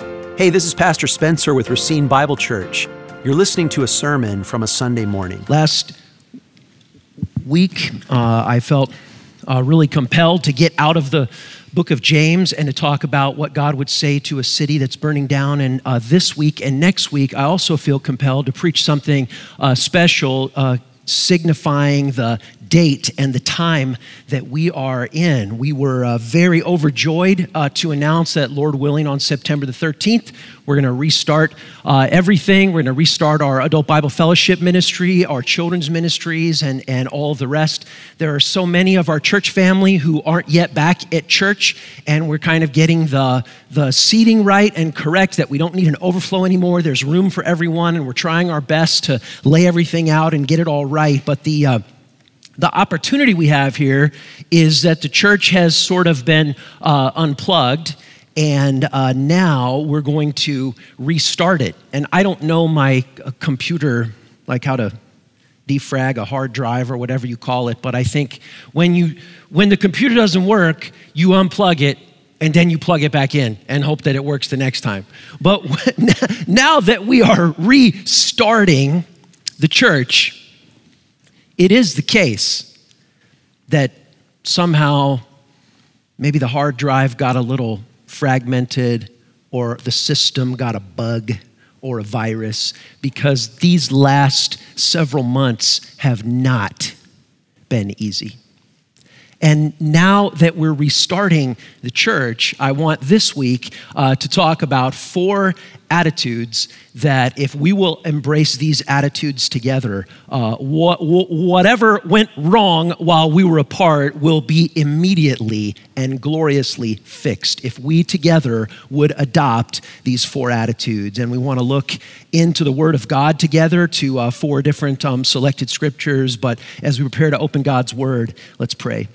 Hey, this is Pastor Spencer with Racine Bible Church. You're listening to a sermon from a Sunday morning. Last week, uh, I felt uh, really compelled to get out of the book of James and to talk about what God would say to a city that's burning down. And uh, this week and next week, I also feel compelled to preach something uh, special uh, signifying the date and the time that we are in. We were uh, very overjoyed uh, to announce that, Lord willing, on September the 13th, we're going to restart uh, everything. We're going to restart our adult Bible fellowship ministry, our children's ministries, and, and all the rest. There are so many of our church family who aren't yet back at church, and we're kind of getting the, the seating right and correct that we don't need an overflow anymore. There's room for everyone, and we're trying our best to lay everything out and get it all right. But the uh, the opportunity we have here is that the church has sort of been uh, unplugged and uh, now we're going to restart it. And i don't know my uh, computer like how to defrag a hard drive or whatever you call it but i think when you when the computer doesn't work you unplug it and then you plug it back in and hope that it works the next time. But now that we are restarting the church it is the case that somehow maybe the hard drive got a little fragmented or the system got a bug or a virus because these last several months have not been easy. And now that we're restarting the church, I want this week uh, to talk about four attitudes that, if we will embrace these attitudes together, uh, wh- wh- whatever went wrong while we were apart will be immediately and gloriously fixed if we together would adopt these four attitudes. And we want to look into the Word of God together to uh, four different um, selected scriptures. But as we prepare to open God's Word, let's pray.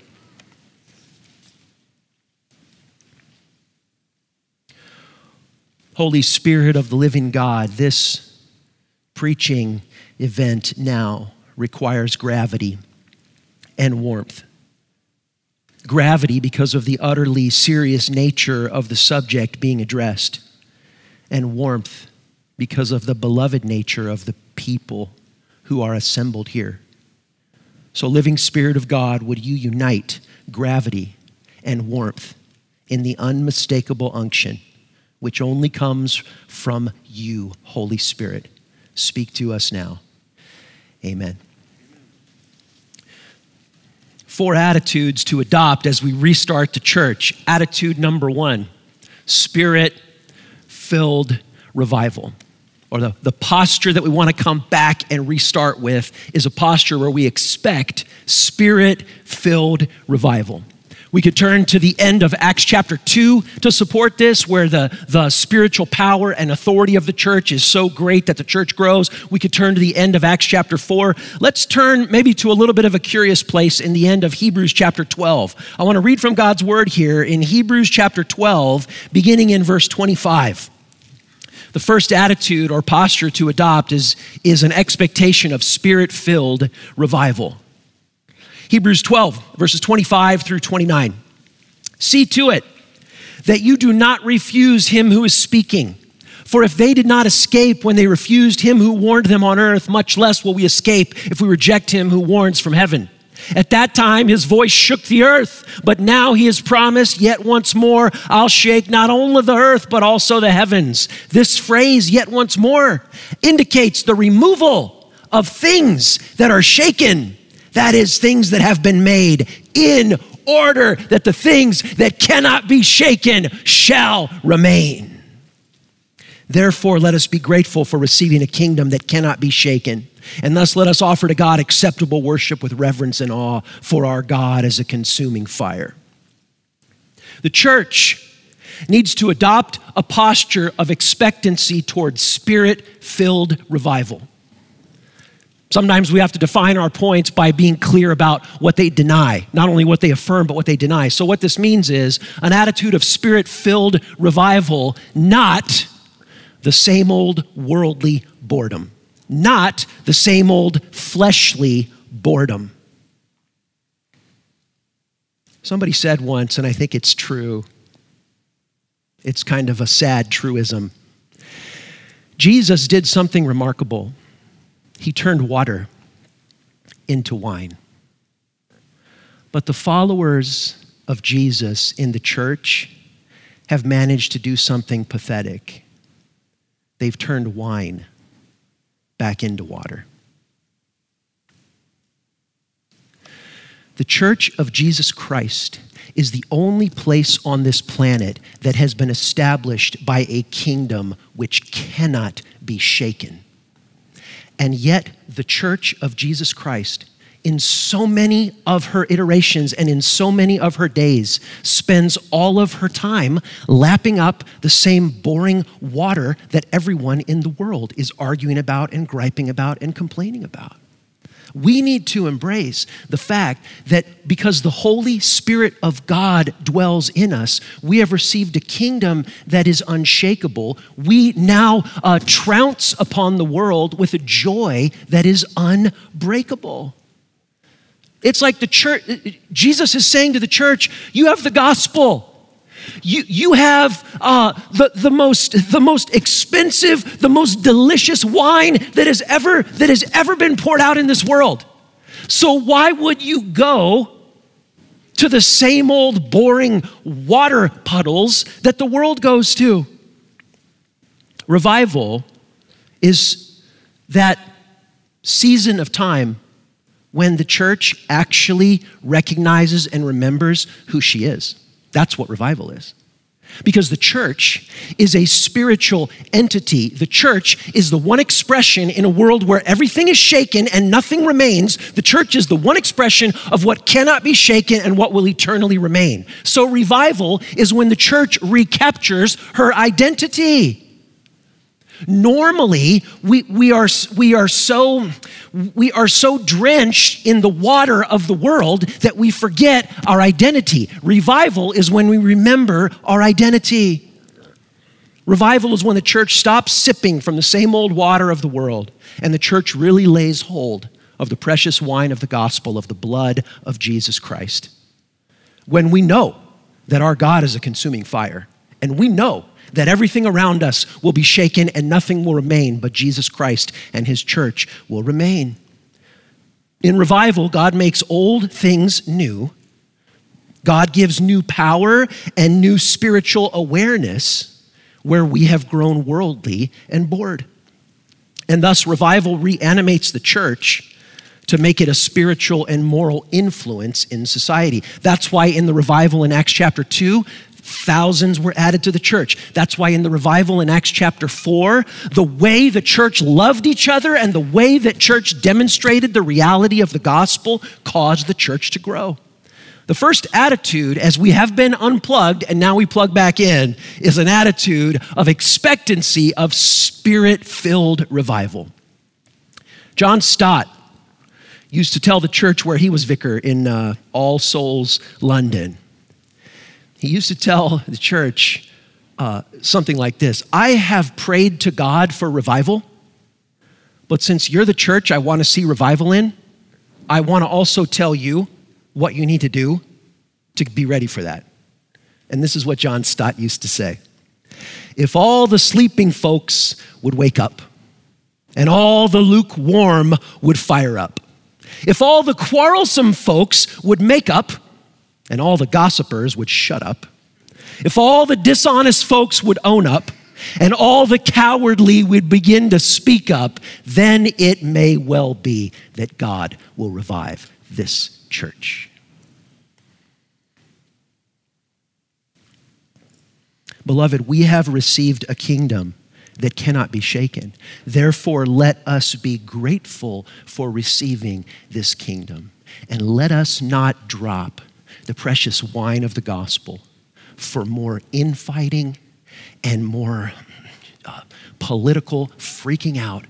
Holy Spirit of the living God, this preaching event now requires gravity and warmth. Gravity because of the utterly serious nature of the subject being addressed, and warmth because of the beloved nature of the people who are assembled here. So, living Spirit of God, would you unite gravity and warmth in the unmistakable unction? Which only comes from you, Holy Spirit. Speak to us now. Amen. Four attitudes to adopt as we restart the church. Attitude number one spirit filled revival. Or the, the posture that we want to come back and restart with is a posture where we expect spirit filled revival. We could turn to the end of Acts chapter 2 to support this, where the, the spiritual power and authority of the church is so great that the church grows. We could turn to the end of Acts chapter 4. Let's turn maybe to a little bit of a curious place in the end of Hebrews chapter 12. I want to read from God's word here in Hebrews chapter 12, beginning in verse 25. The first attitude or posture to adopt is, is an expectation of spirit filled revival. Hebrews 12, verses 25 through 29. See to it that you do not refuse him who is speaking. For if they did not escape when they refused him who warned them on earth, much less will we escape if we reject him who warns from heaven. At that time, his voice shook the earth, but now he has promised, yet once more, I'll shake not only the earth, but also the heavens. This phrase, yet once more, indicates the removal of things that are shaken that is, things that have been made in order that the things that cannot be shaken shall remain. Therefore, let us be grateful for receiving a kingdom that cannot be shaken. And thus, let us offer to God acceptable worship with reverence and awe, for our God is a consuming fire. The church needs to adopt a posture of expectancy towards spirit filled revival. Sometimes we have to define our points by being clear about what they deny, not only what they affirm, but what they deny. So, what this means is an attitude of spirit filled revival, not the same old worldly boredom, not the same old fleshly boredom. Somebody said once, and I think it's true It's kind of a sad truism. Jesus did something remarkable. He turned water into wine. But the followers of Jesus in the church have managed to do something pathetic. They've turned wine back into water. The church of Jesus Christ is the only place on this planet that has been established by a kingdom which cannot be shaken. And yet, the church of Jesus Christ in so many of her iterations and in so many of her days, spends all of her time lapping up the same boring water that everyone in the world is arguing about and griping about and complaining about. We need to embrace the fact that because the Holy Spirit of God dwells in us, we have received a kingdom that is unshakable. We now uh, trounce upon the world with a joy that is unbreakable. It's like the church, Jesus is saying to the church, you have the gospel. You, you have uh, the, the, most, the most expensive, the most delicious wine that has, ever, that has ever been poured out in this world. So, why would you go to the same old boring water puddles that the world goes to? Revival is that season of time when the church actually recognizes and remembers who she is. That's what revival is. Because the church is a spiritual entity. The church is the one expression in a world where everything is shaken and nothing remains. The church is the one expression of what cannot be shaken and what will eternally remain. So, revival is when the church recaptures her identity. Normally, we, we, are, we, are so, we are so drenched in the water of the world that we forget our identity. Revival is when we remember our identity. Revival is when the church stops sipping from the same old water of the world and the church really lays hold of the precious wine of the gospel of the blood of Jesus Christ. When we know that our God is a consuming fire and we know that everything around us will be shaken and nothing will remain, but Jesus Christ and his church will remain. In revival, God makes old things new. God gives new power and new spiritual awareness where we have grown worldly and bored. And thus, revival reanimates the church to make it a spiritual and moral influence in society. That's why in the revival in Acts chapter 2, Thousands were added to the church. That's why in the revival in Acts chapter 4, the way the church loved each other and the way that church demonstrated the reality of the gospel caused the church to grow. The first attitude, as we have been unplugged and now we plug back in, is an attitude of expectancy of spirit filled revival. John Stott used to tell the church where he was vicar in uh, All Souls, London. He used to tell the church uh, something like this I have prayed to God for revival, but since you're the church I want to see revival in, I want to also tell you what you need to do to be ready for that. And this is what John Stott used to say If all the sleeping folks would wake up, and all the lukewarm would fire up, if all the quarrelsome folks would make up, and all the gossipers would shut up, if all the dishonest folks would own up, and all the cowardly would begin to speak up, then it may well be that God will revive this church. Beloved, we have received a kingdom that cannot be shaken. Therefore, let us be grateful for receiving this kingdom. And let us not drop the precious wine of the gospel for more infighting and more uh, political freaking out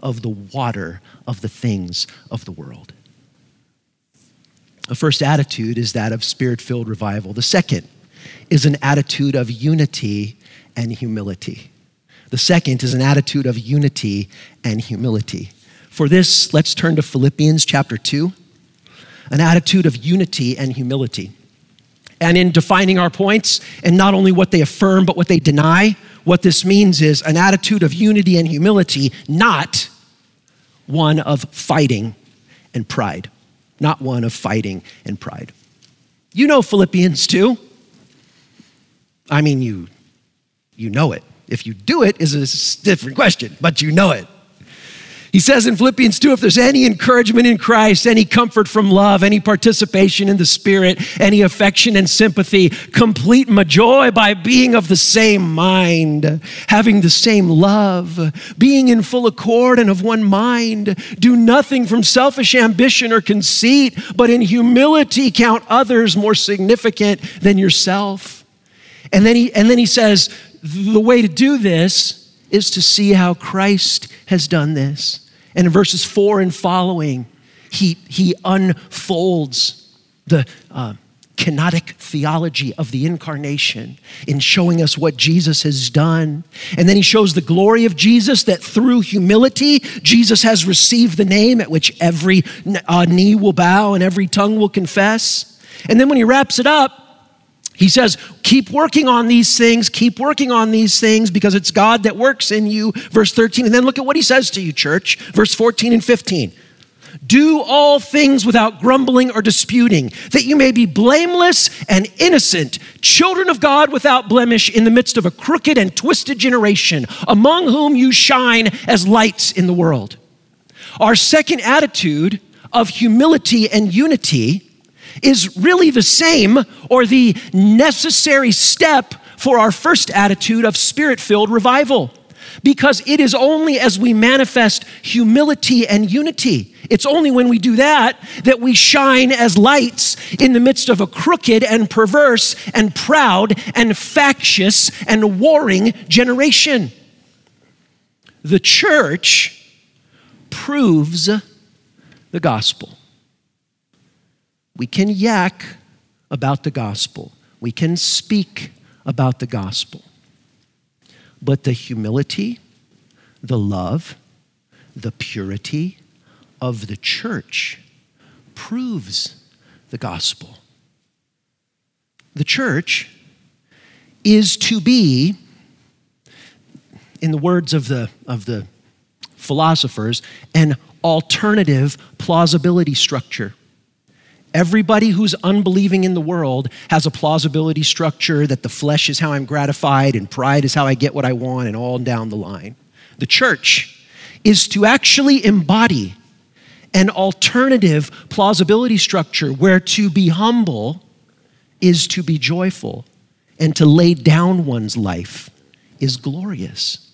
of the water of the things of the world. The first attitude is that of spirit filled revival. The second is an attitude of unity and humility. The second is an attitude of unity and humility. For this, let's turn to Philippians chapter 2 an attitude of unity and humility. and in defining our points, and not only what they affirm, but what they deny. What this means is an attitude of unity and humility, not one of fighting and pride. Not one of fighting and pride. You know Philippians 2. I mean, you, you know it. If you do it is a different question, but you know it. He says in Philippians 2 if there's any encouragement in Christ, any comfort from love, any participation in the Spirit, any affection and sympathy, complete my joy by being of the same mind, having the same love, being in full accord and of one mind. Do nothing from selfish ambition or conceit, but in humility count others more significant than yourself. And then he, and then he says, the way to do this is to see how Christ has done this. And in verses four and following, he, he unfolds the uh, kenotic theology of the incarnation in showing us what Jesus has done. And then he shows the glory of Jesus that through humility, Jesus has received the name at which every uh, knee will bow and every tongue will confess. And then when he wraps it up, he says, keep working on these things, keep working on these things because it's God that works in you. Verse 13. And then look at what he says to you, church. Verse 14 and 15. Do all things without grumbling or disputing, that you may be blameless and innocent, children of God without blemish in the midst of a crooked and twisted generation, among whom you shine as lights in the world. Our second attitude of humility and unity is really the same or the necessary step for our first attitude of spirit filled revival. Because it is only as we manifest humility and unity, it's only when we do that that we shine as lights in the midst of a crooked and perverse and proud and factious and warring generation. The church proves the gospel. We can yak about the gospel, we can speak about the gospel. But the humility, the love, the purity of the church proves the gospel. The church is to be, in the words of the, of the philosophers, an alternative plausibility structure. Everybody who's unbelieving in the world has a plausibility structure that the flesh is how I'm gratified and pride is how I get what I want and all down the line. The church is to actually embody an alternative plausibility structure where to be humble is to be joyful and to lay down one's life is glorious.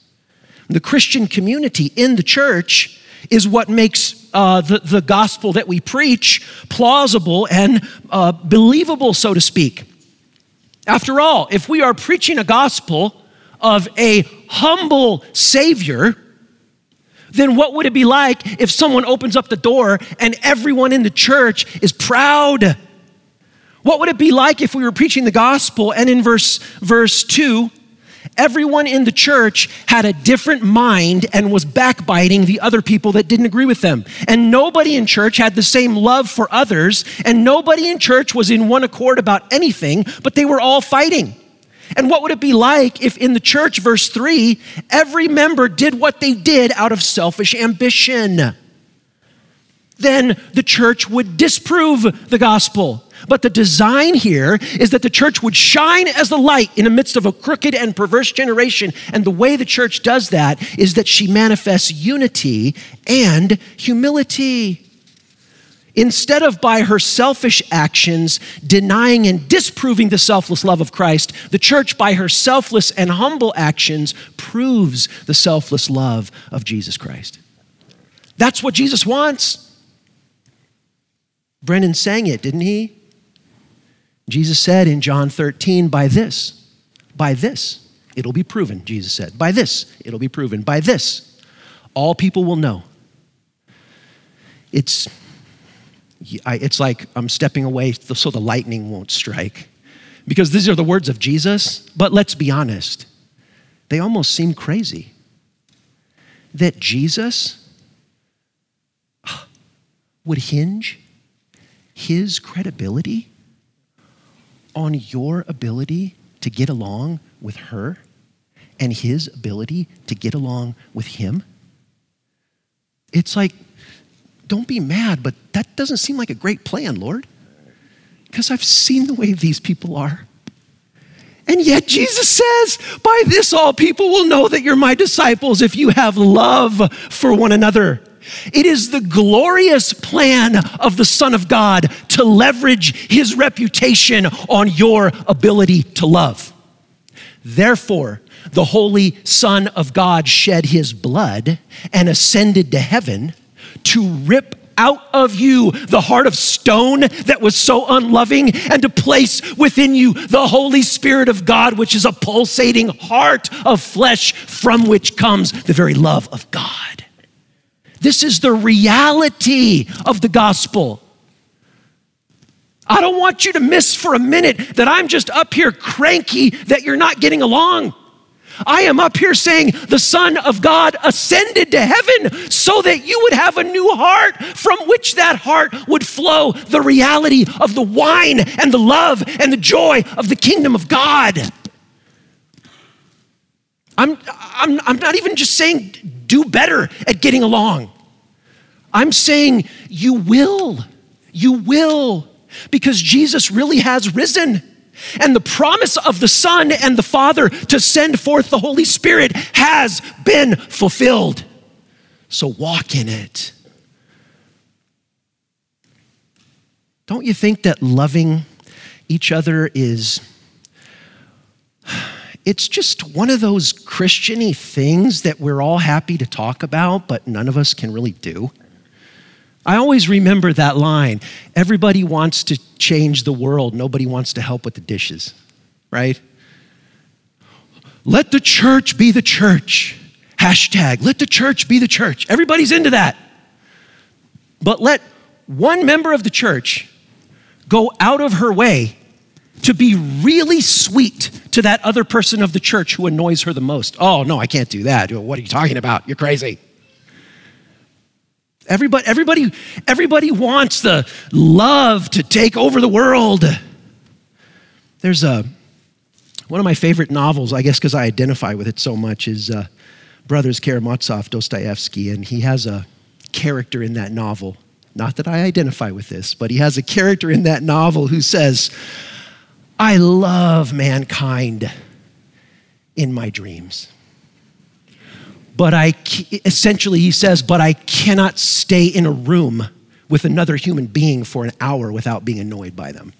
The Christian community in the church is what makes uh, the, the gospel that we preach plausible and uh, believable, so to speak. After all, if we are preaching a gospel of a humble Savior, then what would it be like if someone opens up the door and everyone in the church is proud? What would it be like if we were preaching the gospel and in verse, verse 2, Everyone in the church had a different mind and was backbiting the other people that didn't agree with them. And nobody in church had the same love for others, and nobody in church was in one accord about anything, but they were all fighting. And what would it be like if in the church, verse 3, every member did what they did out of selfish ambition? Then the church would disprove the gospel but the design here is that the church would shine as the light in the midst of a crooked and perverse generation. And the way the church does that is that she manifests unity and humility. Instead of by her selfish actions denying and disproving the selfless love of Christ, the church, by her selfless and humble actions, proves the selfless love of Jesus Christ. That's what Jesus wants. Brennan sang it, didn't he? Jesus said in John 13, by this, by this, it'll be proven, Jesus said. By this, it'll be proven. By this, all people will know. It's, it's like I'm stepping away so the lightning won't strike. Because these are the words of Jesus, but let's be honest, they almost seem crazy. That Jesus ah, would hinge his credibility on your ability to get along with her and his ability to get along with him? It's like, don't be mad, but that doesn't seem like a great plan, Lord. Because I've seen the way these people are. And yet Jesus says, By this all people will know that you're my disciples if you have love for one another. It is the glorious plan of the Son of God to leverage his reputation on your ability to love. Therefore, the Holy Son of God shed his blood and ascended to heaven to rip out of you the heart of stone that was so unloving and to place within you the Holy Spirit of God, which is a pulsating heart of flesh from which comes the very love of God. This is the reality of the gospel. I don't want you to miss for a minute that I'm just up here cranky that you're not getting along. I am up here saying the Son of God ascended to heaven so that you would have a new heart from which that heart would flow the reality of the wine and the love and the joy of the kingdom of God. I'm, I'm, I'm not even just saying do better at getting along. I'm saying you will. You will. Because Jesus really has risen. And the promise of the Son and the Father to send forth the Holy Spirit has been fulfilled. So walk in it. Don't you think that loving each other is it's just one of those Christiany things that we're all happy to talk about, but none of us can really do. I always remember that line everybody wants to change the world, nobody wants to help with the dishes, right? Let the church be the church. Hashtag, let the church be the church. Everybody's into that. But let one member of the church go out of her way to be really sweet to that other person of the church who annoys her the most. Oh, no, I can't do that. What are you talking about? You're crazy. Everybody, everybody, everybody wants the love to take over the world. There's a one of my favorite novels, I guess because I identify with it so much, is uh, Brothers Karamazov, Dostoevsky, and he has a character in that novel. Not that I identify with this, but he has a character in that novel who says, I love mankind in my dreams. But I, essentially, he says, but I cannot stay in a room with another human being for an hour without being annoyed by them.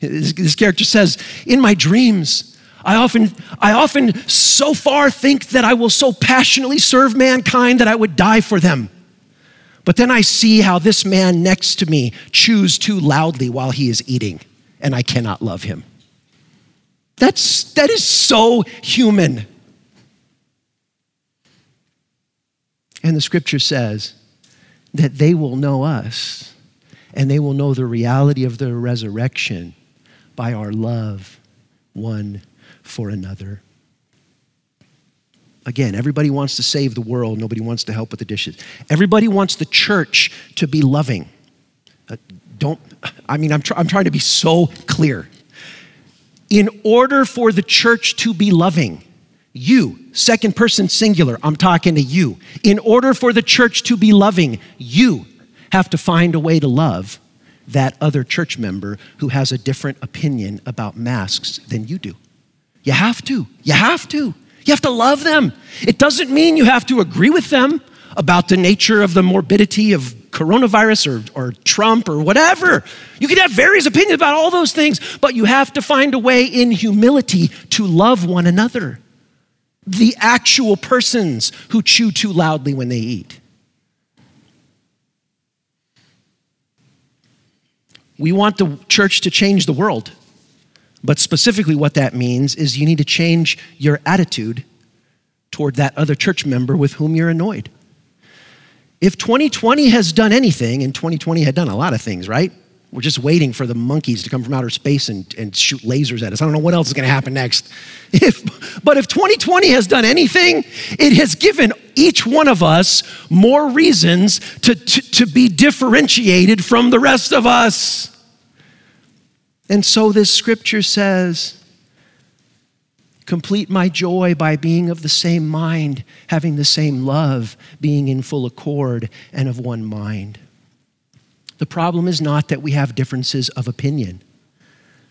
This, character says, in my dreams, I often, I often so far think that I will so passionately serve mankind that I would die for them. But then I see how this man next to me chews too loudly while he is eating, and I cannot love him. That's, that is so human. And the scripture says that they will know us and they will know the reality of the resurrection by our love one for another. Again, everybody wants to save the world, nobody wants to help with the dishes. Everybody wants the church to be loving. Don't, I mean, I'm, I'm trying to be so clear. In order for the church to be loving, you, second person singular, I'm talking to you. In order for the church to be loving, you have to find a way to love that other church member who has a different opinion about masks than you do. You have to. You have to. You have to love them. It doesn't mean you have to agree with them about the nature of the morbidity of coronavirus or, or Trump or whatever. You can have various opinions about all those things, but you have to find a way in humility to love one another the actual persons who chew too loudly when they eat. We want the church to change the world. But specifically, what that means is you need to change your attitude toward that other church member with whom you're annoyed. If 2020 has done anything, and 2020 had done a lot of things, right? We're just waiting for the monkeys to come from outer space and, and shoot lasers at us. I don't know what else is going to happen next. If, but if 2020 has done anything, it has given each one of us more reasons to, to, to be differentiated from the rest of us. And so this scripture says, Complete my joy by being of the same mind, having the same love, being in full accord and of one mind. The problem is not that we have differences of opinion.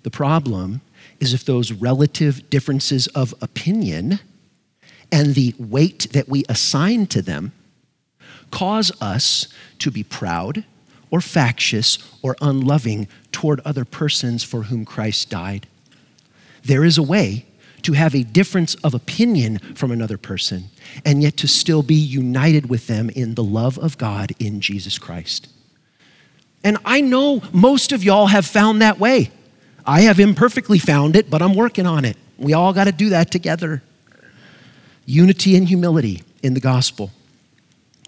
The problem is if those relative differences of opinion and the weight that we assign to them cause us to be proud or factious or unloving toward other persons for whom Christ died. There is a way to have a difference of opinion from another person and yet to still be united with them in the love of God in Jesus Christ. And I know most of y'all have found that way. I have imperfectly found it, but I'm working on it. We all got to do that together. Unity and humility in the gospel.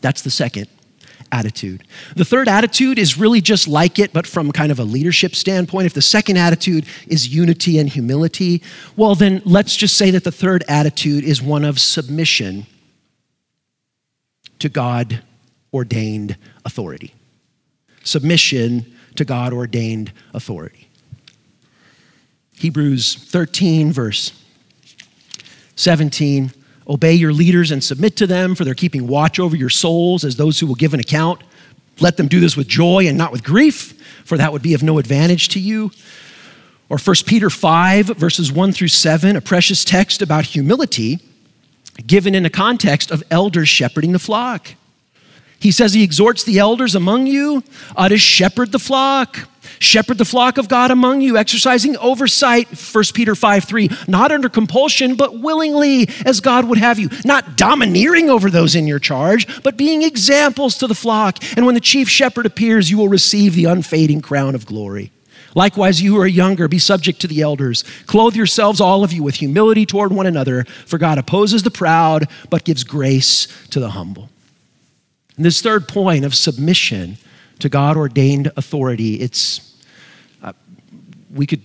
That's the second attitude. The third attitude is really just like it, but from kind of a leadership standpoint. If the second attitude is unity and humility, well, then let's just say that the third attitude is one of submission to God ordained authority. Submission to God ordained authority. Hebrews 13, verse 17 Obey your leaders and submit to them, for they're keeping watch over your souls as those who will give an account. Let them do this with joy and not with grief, for that would be of no advantage to you. Or 1 Peter 5, verses 1 through 7, a precious text about humility given in a context of elders shepherding the flock. He says he exhorts the elders among you uh, to shepherd the flock Shepherd the flock of God among you, exercising oversight, 1 Peter 5 3, not under compulsion, but willingly, as God would have you, not domineering over those in your charge, but being examples to the flock. And when the chief shepherd appears, you will receive the unfading crown of glory. Likewise, you who are younger, be subject to the elders. Clothe yourselves, all of you, with humility toward one another, for God opposes the proud, but gives grace to the humble. And this third point of submission to God ordained authority. It's, uh, we could,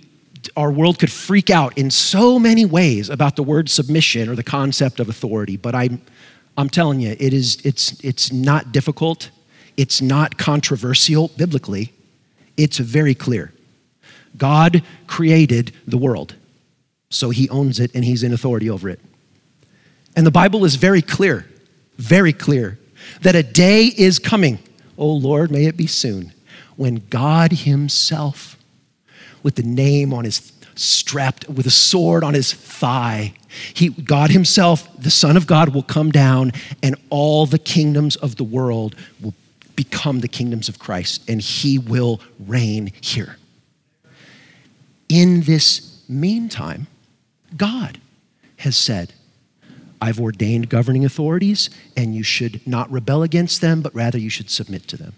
our world could freak out in so many ways about the word submission or the concept of authority, but I'm, I'm telling you, it is, it's, it's not difficult. It's not controversial biblically. It's very clear. God created the world, so he owns it and he's in authority over it. And the Bible is very clear, very clear, that a day is coming Oh Lord, may it be soon, when God Himself, with the name on his strapped with a sword on his thigh. He, God Himself, the Son of God, will come down, and all the kingdoms of the world will become the kingdoms of Christ, and He will reign here. In this meantime, God has said, I've ordained governing authorities, and you should not rebel against them, but rather you should submit to them.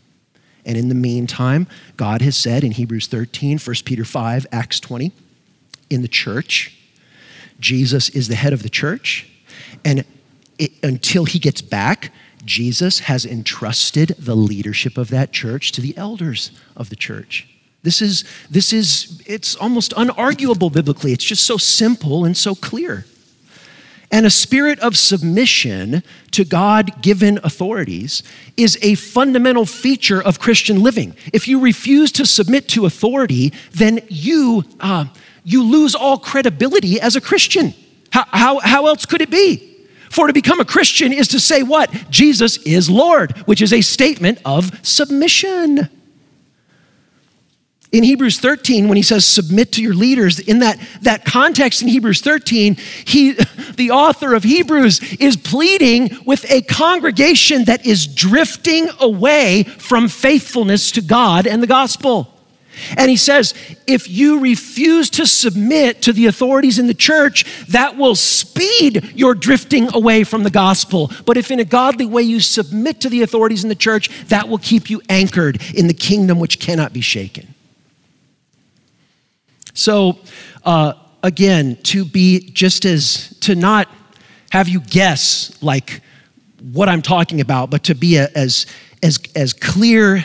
And in the meantime, God has said in Hebrews 13, 1 Peter 5, Acts 20, in the church, Jesus is the head of the church, and it, until he gets back, Jesus has entrusted the leadership of that church to the elders of the church. This is, this is, it's almost unarguable biblically. It's just so simple and so clear and a spirit of submission to God given authorities is a fundamental feature of Christian living. If you refuse to submit to authority, then you, uh, you lose all credibility as a Christian. How, how, how else could it be? For to become a Christian is to say what? Jesus is Lord, which is a statement of submission in Hebrews 13, when he says submit to your leaders, in that, that context in Hebrews 13, he, the author of Hebrews is pleading with a congregation that is drifting away from faithfulness to God and the gospel. And he says, if you refuse to submit to the authorities in the church, that will speed your drifting away from the gospel. But if in a godly way you submit to the authorities in the church, that will keep you anchored in the kingdom which cannot be shaken. So, uh, again, to be just as, to not have you guess like what I'm talking about, but to be a, as, as, as clear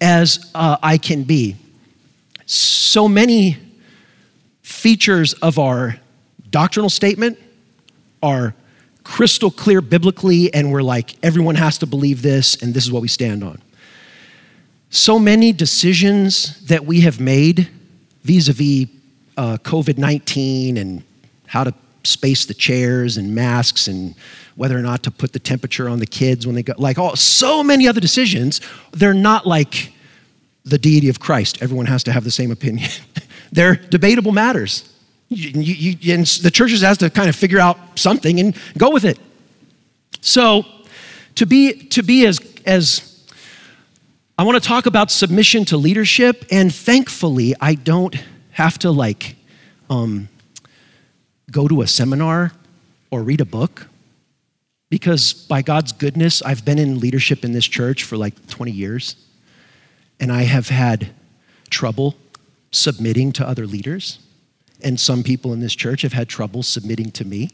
as uh, I can be. So many features of our doctrinal statement are crystal clear biblically, and we're like, everyone has to believe this, and this is what we stand on. So many decisions that we have made vis a vis COVID 19 and how to space the chairs and masks and whether or not to put the temperature on the kids when they go, like all, so many other decisions, they're not like the deity of Christ. Everyone has to have the same opinion. they're debatable matters. You, you, you, and the churches has to kind of figure out something and go with it. So, to be, to be as, as I want to talk about submission to leadership, and thankfully, I don't have to like um, go to a seminar or read a book because by God's goodness, I've been in leadership in this church for like 20 years, and I have had trouble submitting to other leaders. And some people in this church have had trouble submitting to me.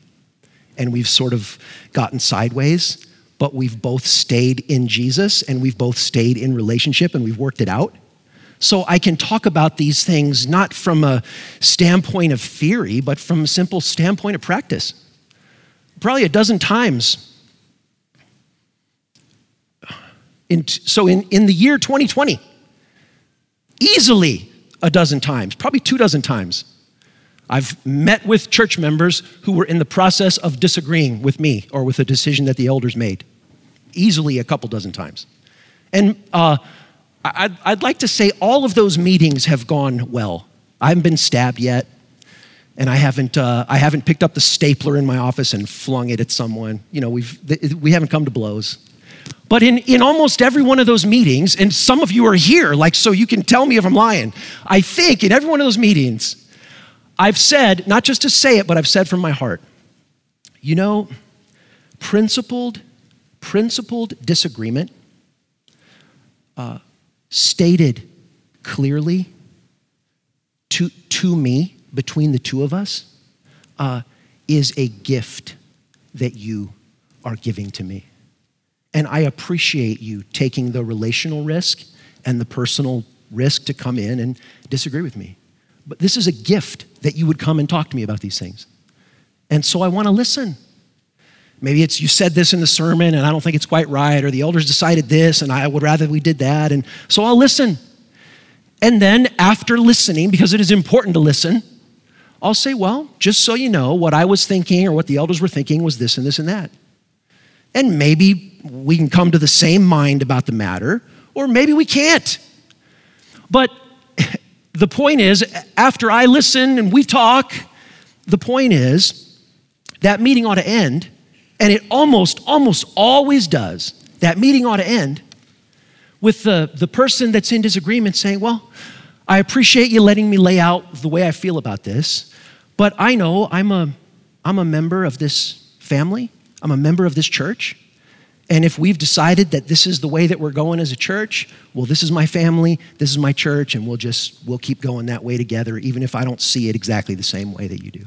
And we've sort of gotten sideways, but we've both stayed in Jesus and we've both stayed in relationship and we've worked it out. So I can talk about these things not from a standpoint of theory, but from a simple standpoint of practice. Probably a dozen times. In, so in, in the year 2020, easily a dozen times, probably two dozen times, I've met with church members who were in the process of disagreeing with me or with a decision that the elders made. Easily a couple dozen times. And uh, I'd, I'd like to say all of those meetings have gone well. I haven't been stabbed yet, and I haven't, uh, I haven't picked up the stapler in my office and flung it at someone. You know, we've, we haven't come to blows. But in, in almost every one of those meetings, and some of you are here, like, so you can tell me if I'm lying. I think in every one of those meetings, I've said, not just to say it, but I've said from my heart, you know, principled, principled disagreement, uh, stated clearly to, to me, between the two of us, uh, is a gift that you are giving to me. And I appreciate you taking the relational risk and the personal risk to come in and disagree with me. But this is a gift that you would come and talk to me about these things. And so I want to listen. Maybe it's you said this in the sermon and I don't think it's quite right, or the elders decided this and I would rather we did that. And so I'll listen. And then after listening, because it is important to listen, I'll say, well, just so you know, what I was thinking or what the elders were thinking was this and this and that. And maybe we can come to the same mind about the matter, or maybe we can't. But the point is, after I listen and we talk, the point is that meeting ought to end, and it almost, almost always does. That meeting ought to end with the, the person that's in disagreement saying, Well, I appreciate you letting me lay out the way I feel about this, but I know I'm a, I'm a member of this family, I'm a member of this church, and if we've decided that this is the way that we're going as a church, well, this is my family, this is my church, and we'll just, we'll keep going that way together, even if I don't see it exactly the same way that you do.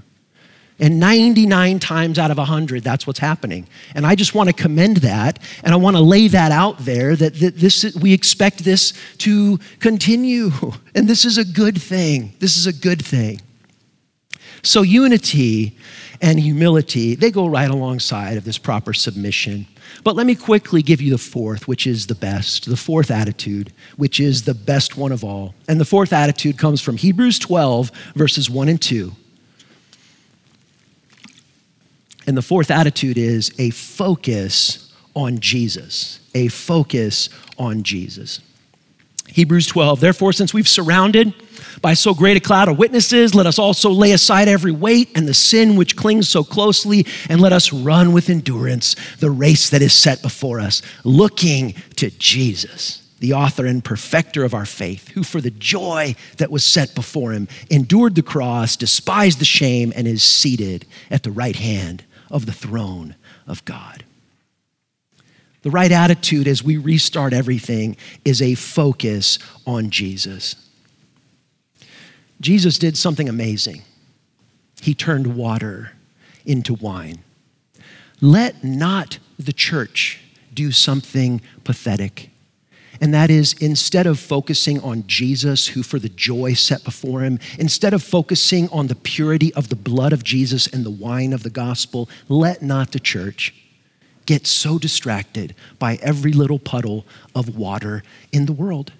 And 99 times out of 100, that's what's happening. And I just want to commend that, and I want to lay that out there that, this, we expect this to continue. And this is a good thing. This is a good thing. So, unity and humility, they go right alongside of this proper submission. But let me quickly give you the fourth, which is the best, the fourth attitude, which is the best one of all. And the fourth attitude comes from Hebrews 12, verses 1 and 2. And the fourth attitude is a focus on Jesus, a focus on Jesus. Hebrews 12, therefore, since we've surrounded by so great a cloud of witnesses, let us also lay aside every weight and the sin which clings so closely, and let us run with endurance the race that is set before us, looking to Jesus, the author and perfecter of our faith, who for the joy that was set before him endured the cross, despised the shame, and is seated at the right hand of the throne of God. The right attitude as we restart everything is a focus on Jesus. Jesus did something amazing. He turned water into wine. Let not the church do something pathetic. And that is, instead of focusing on Jesus, who for the joy set before him, instead of focusing on the purity of the blood of Jesus and the wine of the gospel, let not the church get so distracted by every little puddle of water in the world.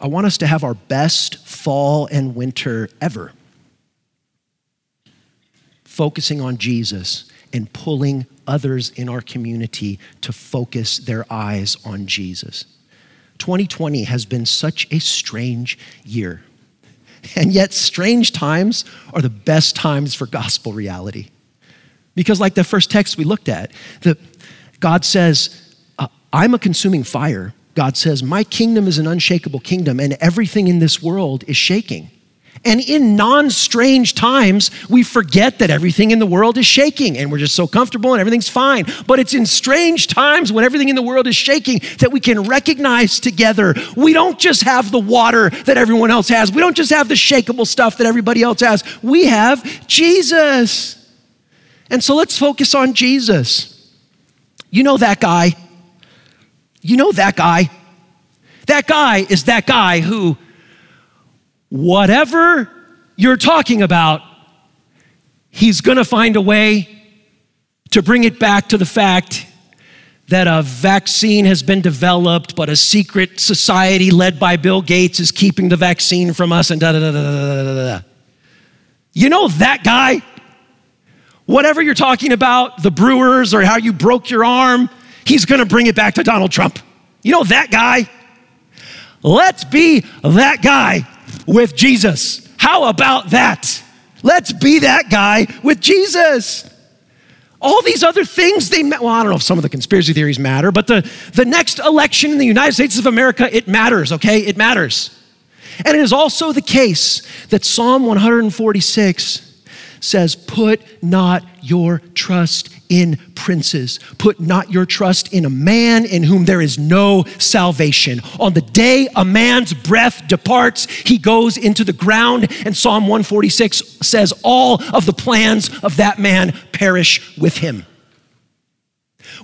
I want us to have our best fall and winter ever. Focusing on Jesus and pulling others in our community to focus their eyes on Jesus. 2020 has been such a strange year. And yet, strange times are the best times for gospel reality. Because, like the first text we looked at, the, God says, uh, I'm a consuming fire. God says, My kingdom is an unshakable kingdom, and everything in this world is shaking. And in non strange times, we forget that everything in the world is shaking and we're just so comfortable and everything's fine. But it's in strange times when everything in the world is shaking that we can recognize together we don't just have the water that everyone else has, we don't just have the shakable stuff that everybody else has. We have Jesus. And so let's focus on Jesus. You know that guy. You know that guy. That guy is that guy who whatever you're talking about, he's to find a way to bring it back to the fact that a vaccine has been developed, but a secret society led by Bill Gates is keeping the vaccine from us, and da da da da da da da. You know that guy? Whatever you're talking about, the Brewers or how you broke your arm, he's gonna bring it back to Donald Trump. You know that guy? Let's be that guy with Jesus. How about that? Let's be that guy with Jesus. All these other things, they, well, I don't know if some of the conspiracy theories matter, but the, the next election in the United States of America, it matters, okay? It matters. And it is also the case that Psalm 146 says, Put not your trust in princes. Put not your trust in a man in whom there is no salvation. On the day a man's breath departs, he goes into the ground, and Psalm 146 says, All of the plans of that man perish with him.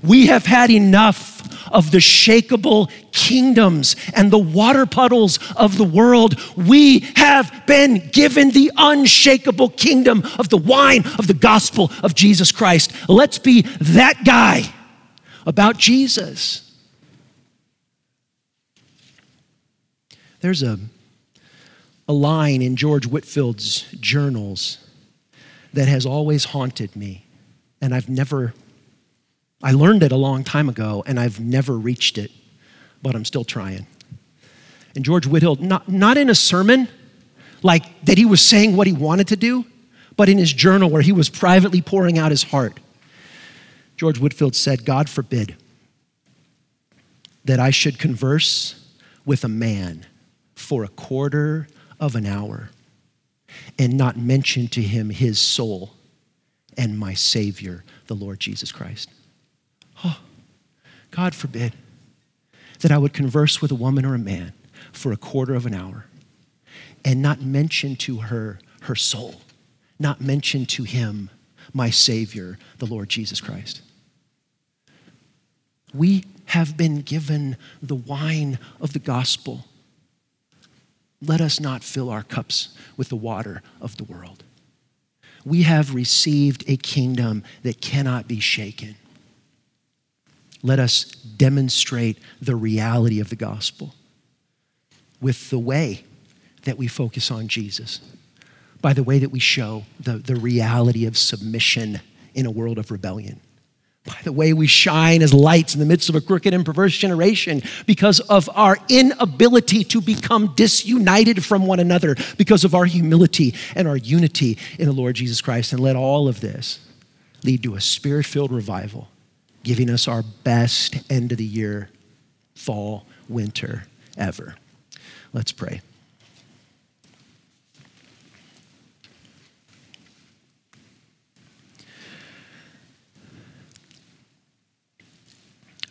We have had enough of the shakable kingdoms and the water puddles of the world. We have been given the unshakable kingdom of the wine of the gospel of Jesus Christ. Let's be that guy about Jesus. There's a, a line in George Whitefield's journals that has always haunted me, and I've never I learned it a long time ago and I've never reached it, but I'm still trying. And George Whitefield, not, not in a sermon, like that he was saying what he wanted to do, but in his journal where he was privately pouring out his heart. George Whitefield said, God forbid that I should converse with a man for a quarter of an hour and not mention to him his soul and my Savior, the Lord Jesus Christ. Oh, God forbid that I would converse with a woman or a man for a quarter of an hour and not mention to her her soul, not mention to him my Savior, the Lord Jesus Christ. We have been given the wine of the gospel. Let us not fill our cups with the water of the world. We have received a kingdom that cannot be shaken let us demonstrate the reality of the gospel with the way that we focus on Jesus, by the way that we show the, the reality of submission in a world of rebellion, by the way we shine as lights in the midst of a crooked and perverse generation because of our inability to become disunited from one another, because of our humility and our unity in the Lord Jesus Christ. And let all of this lead to a spirit filled revival giving us our best end of the year, fall, winter ever. Let's pray.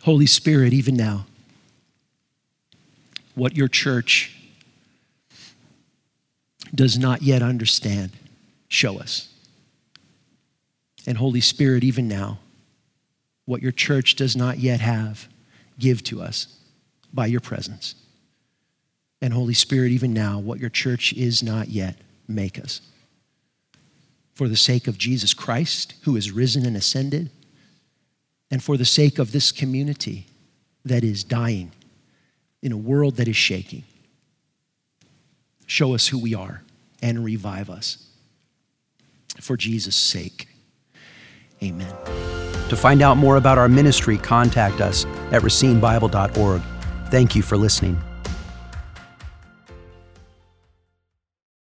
Holy Spirit, even now, what your church does not yet understand, show us. And Holy Spirit, even now, what your church does not yet have, give to us by your presence. And Holy Spirit, even now, what your church is not yet, make us. For the sake of Jesus Christ, who is risen and ascended, and for the sake of this community that is dying in a world that is shaking, Show us who we are and revive us. For Jesus' sake. Amen. To find out more about our ministry, contact us at racinebible.org. Thank you for listening.